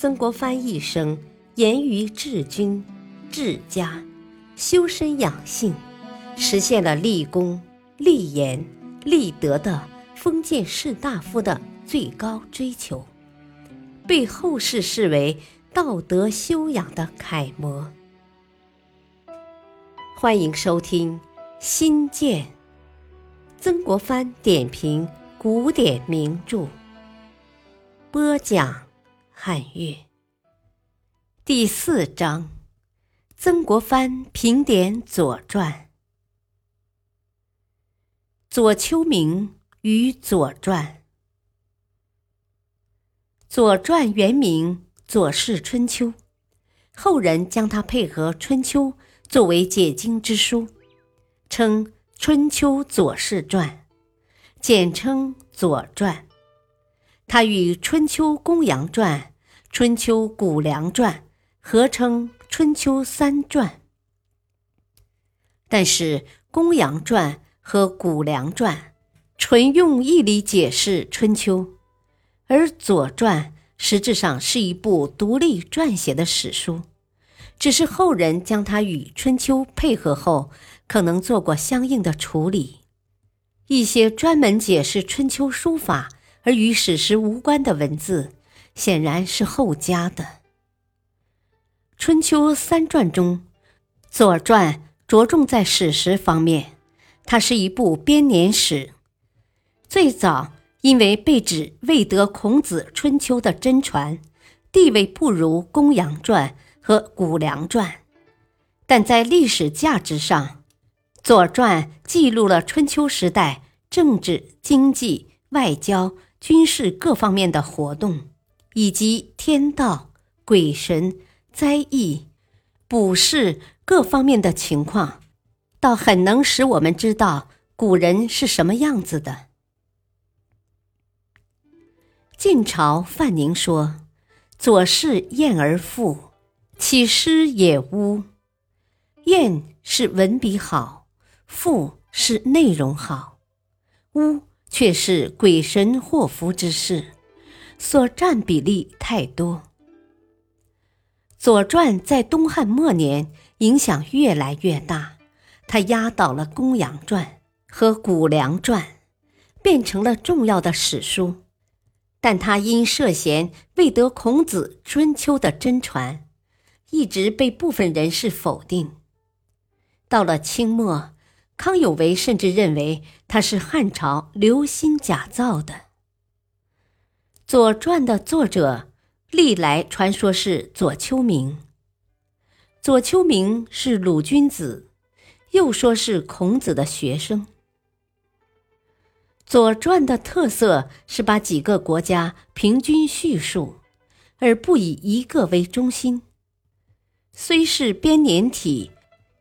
曾国藩一生严于治军、治家，修身养性，实现了立功、立言、立德的封建士大夫的最高追求，被后世视为道德修养的楷模。欢迎收听《新建》，曾国藩点评古典名著。播讲。汉乐第四章：曾国藩评点《左传》。左丘明与《左传》。《左传》原名《左氏春秋》，后人将它配合《春秋》作为解经之书，称《春秋左氏传》，简称《左传》。它与《春秋公羊传》。《春秋谷梁传》合称《春秋三传》，但是《公羊传》和《谷梁传》纯用义理解释《春秋》，而《左传》实质上是一部独立撰写的史书，只是后人将它与《春秋》配合后，可能做过相应的处理。一些专门解释《春秋》书法而与史实无关的文字。显然是后加的。《春秋三传》中，《左传》着重在史实方面，它是一部编年史。最早因为被指未得孔子《春秋》的真传，地位不如《公羊传》和《谷梁传》，但在历史价值上，《左传》记录了春秋时代政治、经济、外交、军事各方面的活动。以及天道、鬼神、灾异、卜筮各方面的情况，倒很能使我们知道古人是什么样子的。晋朝范宁说：“左氏艳而富，其诗也污。艳是文笔好，富是内容好，污却是鬼神祸福之事。”所占比例太多，《左传》在东汉末年影响越来越大，它压倒了《公羊传》和《谷梁传》，变成了重要的史书。但它因涉嫌未得孔子《春秋》的真传，一直被部分人士否定。到了清末，康有为甚至认为它是汉朝留心假造的。《左传》的作者历来传说是左丘明。左丘明是鲁君子，又说是孔子的学生。《左传》的特色是把几个国家平均叙述，而不以一个为中心。虽是编年体，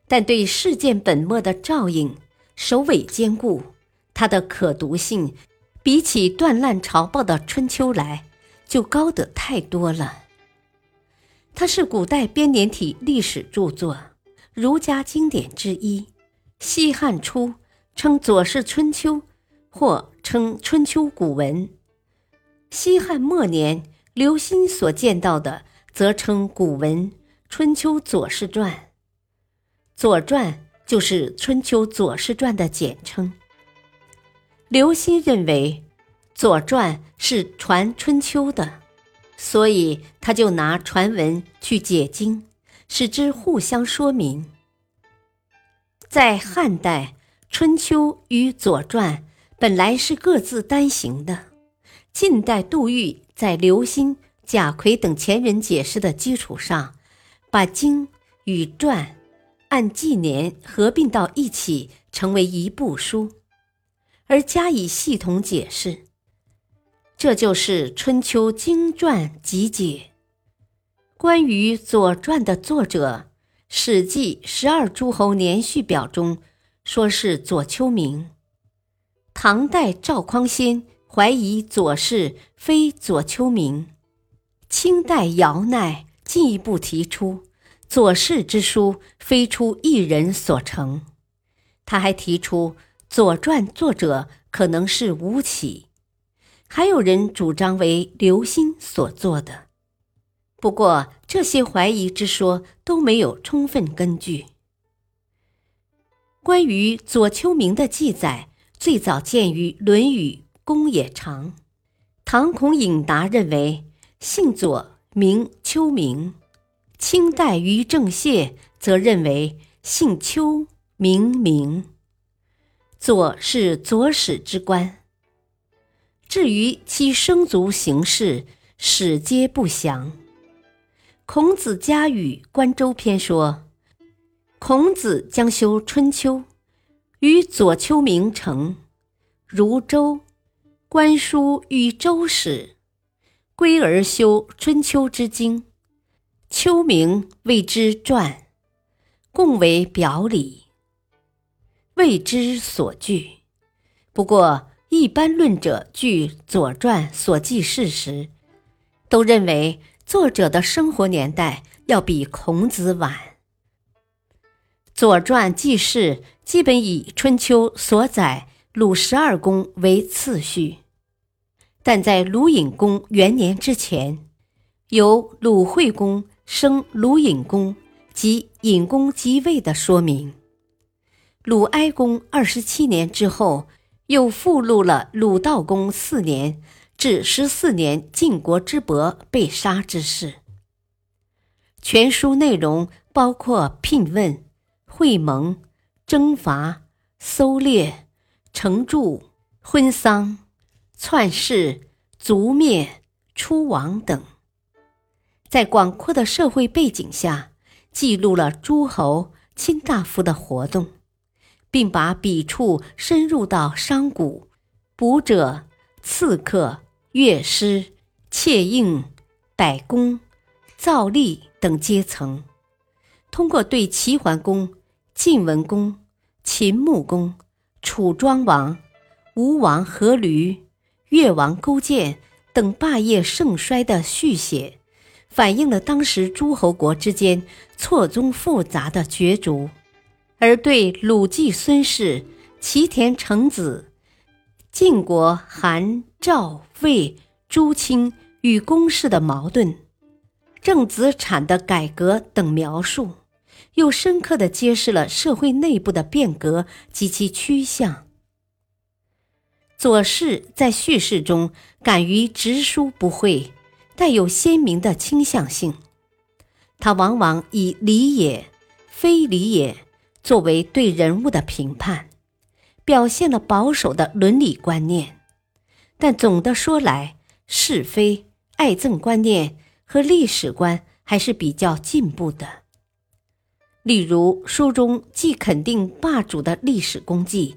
但对事件本末的照应首尾兼顾，它的可读性。比起断烂朝报的《春秋》来，就高得太多了。它是古代编年体历史著作，儒家经典之一。西汉初称《左氏春秋》，或称《春秋古文》；西汉末年刘歆所见到的，则称古文《春秋左氏传》。《左传》就是《春秋左氏传》的简称。刘歆认为，《左传》是传《春秋》的，所以他就拿传闻去解经，使之互相说明。在汉代，《春秋》与《左传》本来是各自单行的。晋代杜预在刘歆、贾逵等前人解释的基础上，把经与传按纪年合并到一起，成为一部书。而加以系统解释，这就是《春秋经传集解》。关于《左传》的作者，《史记·十二诸侯年序表》中说是左丘明。唐代赵匡先怀疑左氏非左丘明。清代姚鼐进一步提出，左氏之书非出一人所成。他还提出。《左传》作者可能是吴起，还有人主张为刘歆所作的。不过，这些怀疑之说都没有充分根据。关于左丘明的记载，最早见于《论语·公冶长》。唐孔颖达认为姓左，名丘明；清代于正燮则认为姓丘，名明。左是左史之官。至于其生卒行事，史皆不详。孔子家语关周篇说，孔子将修春秋，与左丘明成，如周。官书与周史，归而修春秋之经。丘明谓之传，共为表里。为之所据，不过一般论者据《左传》所记事实，都认为作者的生活年代要比孔子晚。《左传》记事基本以春秋所载鲁十二公为次序，但在鲁隐公元年之前，有鲁惠公生鲁隐公及隐公即位的说明。鲁哀公二十七年之后，又附录了鲁道公四年至十四年晋国之伯被杀之事。全书内容包括聘问、会盟、征伐、搜猎、城筑、婚丧、篡世、族灭、出亡等，在广阔的社会背景下，记录了诸侯、卿大夫的活动。并把笔触深入到商贾、卜者、刺客、乐师、妾应、百工、造吏等阶层，通过对齐桓公、晋文公、秦穆公、楚庄王、吴王阖闾、越王勾践等霸业盛衰的续写，反映了当时诸侯国之间错综复杂的角逐。而对鲁季孙氏、齐田成子、晋国韩赵魏朱清与公室的矛盾、郑子产的改革等描述，又深刻地揭示了社会内部的变革及其趋向。左氏在叙事中敢于直抒不讳，带有鲜明的倾向性。他往往以理也、非理也。作为对人物的评判，表现了保守的伦理观念，但总的说来，是非、爱憎观念和历史观还是比较进步的。例如，书中既肯定霸主的历史功绩，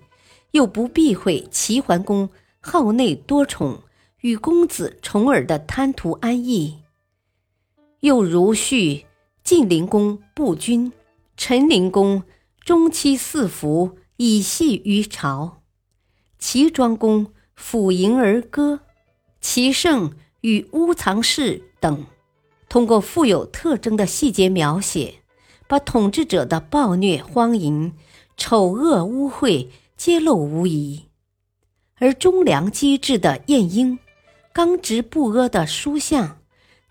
又不避讳齐桓公好内多宠与公子重耳的贪图安逸；又如叙晋灵公不君、陈灵公。中期四服以戏于朝，齐庄公抚迎而歌，齐胜与乌藏氏等，通过富有特征的细节描写，把统治者的暴虐荒淫、丑恶污秽揭露无遗；而忠良机智的晏婴，刚直不阿的叔向，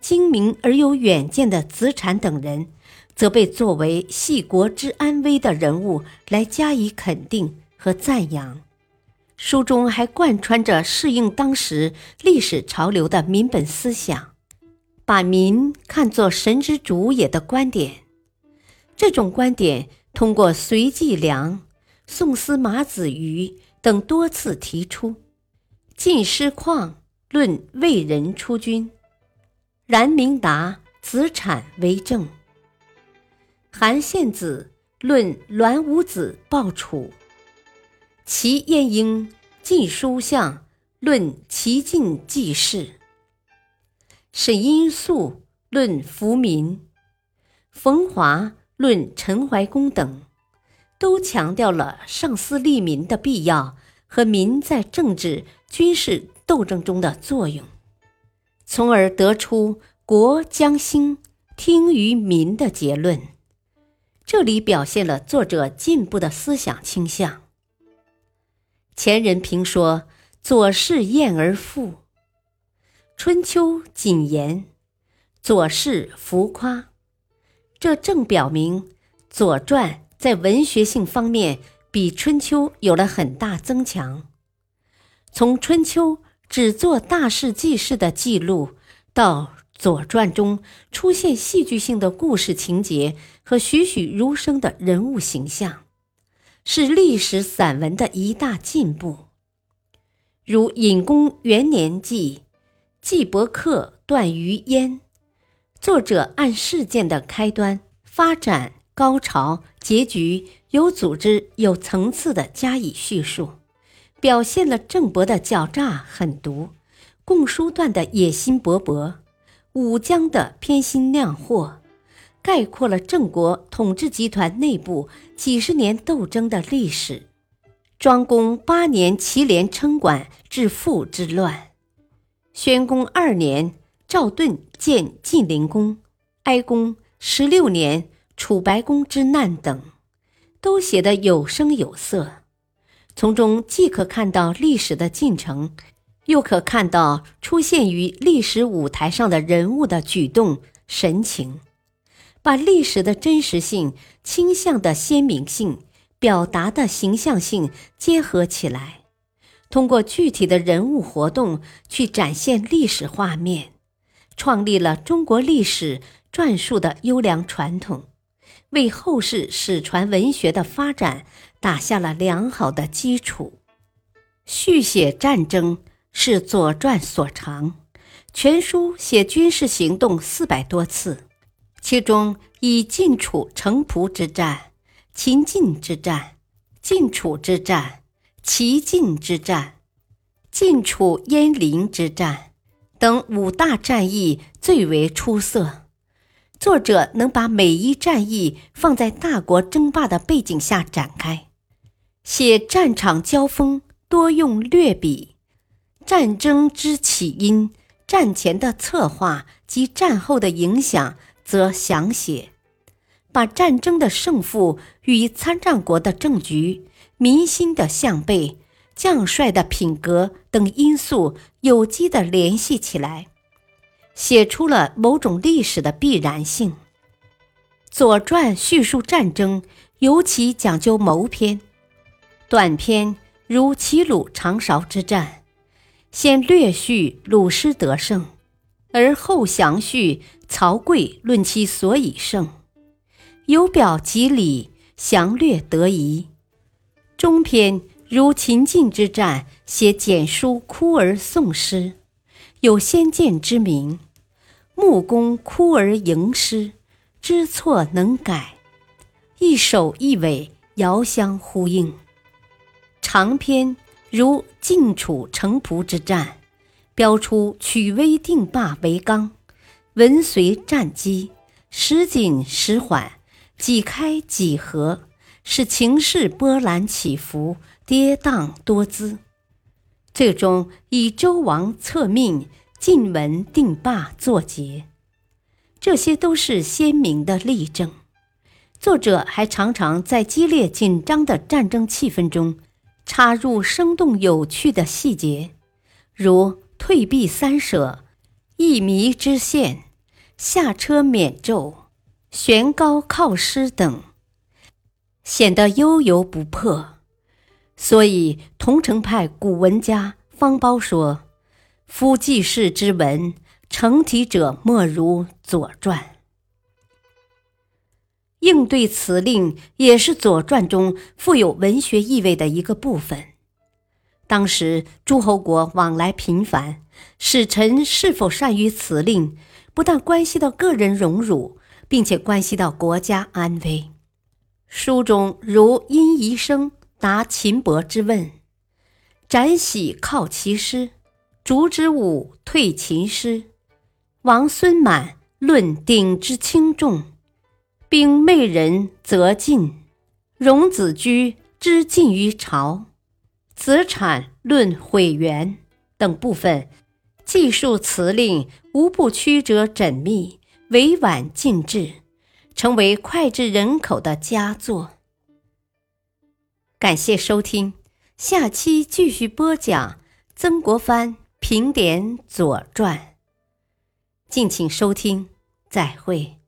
精明而有远见的子产等人。则被作为系国之安危的人物来加以肯定和赞扬。书中还贯穿着适应当时历史潮流的民本思想，把民看作神之主也的观点。这种观点通过隋季良、宋司马子瑜等多次提出。晋师旷论魏人出军，然明达、子产为政。韩献子论栾武子报楚，齐晏婴晋书相论齐晋纪事，沈因素论福民，冯华论陈怀公等，都强调了上司利民的必要和民在政治军事斗争中的作用，从而得出国将兴听于民的结论。这里表现了作者进步的思想倾向。前人评说：“左氏晏而富，春秋谨言，左氏浮夸，这正表明《左传》在文学性方面比《春秋》有了很大增强。从《春秋》只做大事记事的记录，到《左传》中出现戏剧性的故事情节和栩栩如生的人物形象，是历史散文的一大进步。如《隐公元年记》，纪伯克段于鄢，作者按事件的开端、发展、高潮、结局有组织、有层次的加以叙述。表现了郑伯的狡诈狠毒，共叔段的野心勃勃，武姜的偏心酿祸，概括了郑国统治集团内部几十年斗争的历史。庄公八年祁连称管致父之乱，宣公二年赵盾建晋灵公，哀公十六年楚白公之难等，都写得有声有色。从中既可看到历史的进程，又可看到出现于历史舞台上的人物的举动神情，把历史的真实性、倾向的鲜明性、表达的形象性结合起来，通过具体的人物活动去展现历史画面，创立了中国历史传述的优良传统。为后世史传文学的发展打下了良好的基础。续写战争是《左传》所长，全书写军事行动四百多次，其中以晋楚城濮之战、秦晋之战、晋楚之战、齐晋之战、晋楚鄢陵之战等五大战役最为出色。作者能把每一战役放在大国争霸的背景下展开，写战场交锋多用略笔，战争之起因、战前的策划及战后的影响则详写，把战争的胜负与参战国的政局、民心的向背、将帅的品格等因素有机的联系起来。写出了某种历史的必然性。《左传》叙述战争，尤其讲究谋篇。短篇如齐鲁长勺之战，先略叙鲁师得胜，而后详叙曹刿论其所以胜，由表及里，详略得宜。中篇如秦晋之战，写简书哭而送诗。有先见之明，木工哭而迎诗，知错能改，一首一尾遥相呼应。长篇如晋楚城濮之战，标出取威定霸为纲，文随战机，时紧时缓，几开几合，使情势波澜起伏，跌宕多姿。最终以周王策命、晋文定霸作结，这些都是鲜明的例证。作者还常常在激烈紧张的战争气氛中，插入生动有趣的细节，如退避三舍、一迷之线、下车免胄、悬高靠师等，显得悠游不破。所以，桐城派古文家方苞说：“夫记事之文，成体者莫如《左传》。”应对此令也是《左传》中富有文学意味的一个部分。当时诸侯国往来频繁，使臣是否善于辞令，不但关系到个人荣辱，并且关系到国家安危。书中如殷宜生答秦伯之问。斩喜靠其师，烛之武退秦师。王孙满论鼎之轻重，兵媚人则进。荣子居之进于朝，子产论毁元等部分，记述辞令无不曲折缜密、委婉尽致，成为脍炙人口的佳作。感谢收听。下期继续播讲曾国藩评点《左传》，敬请收听，再会。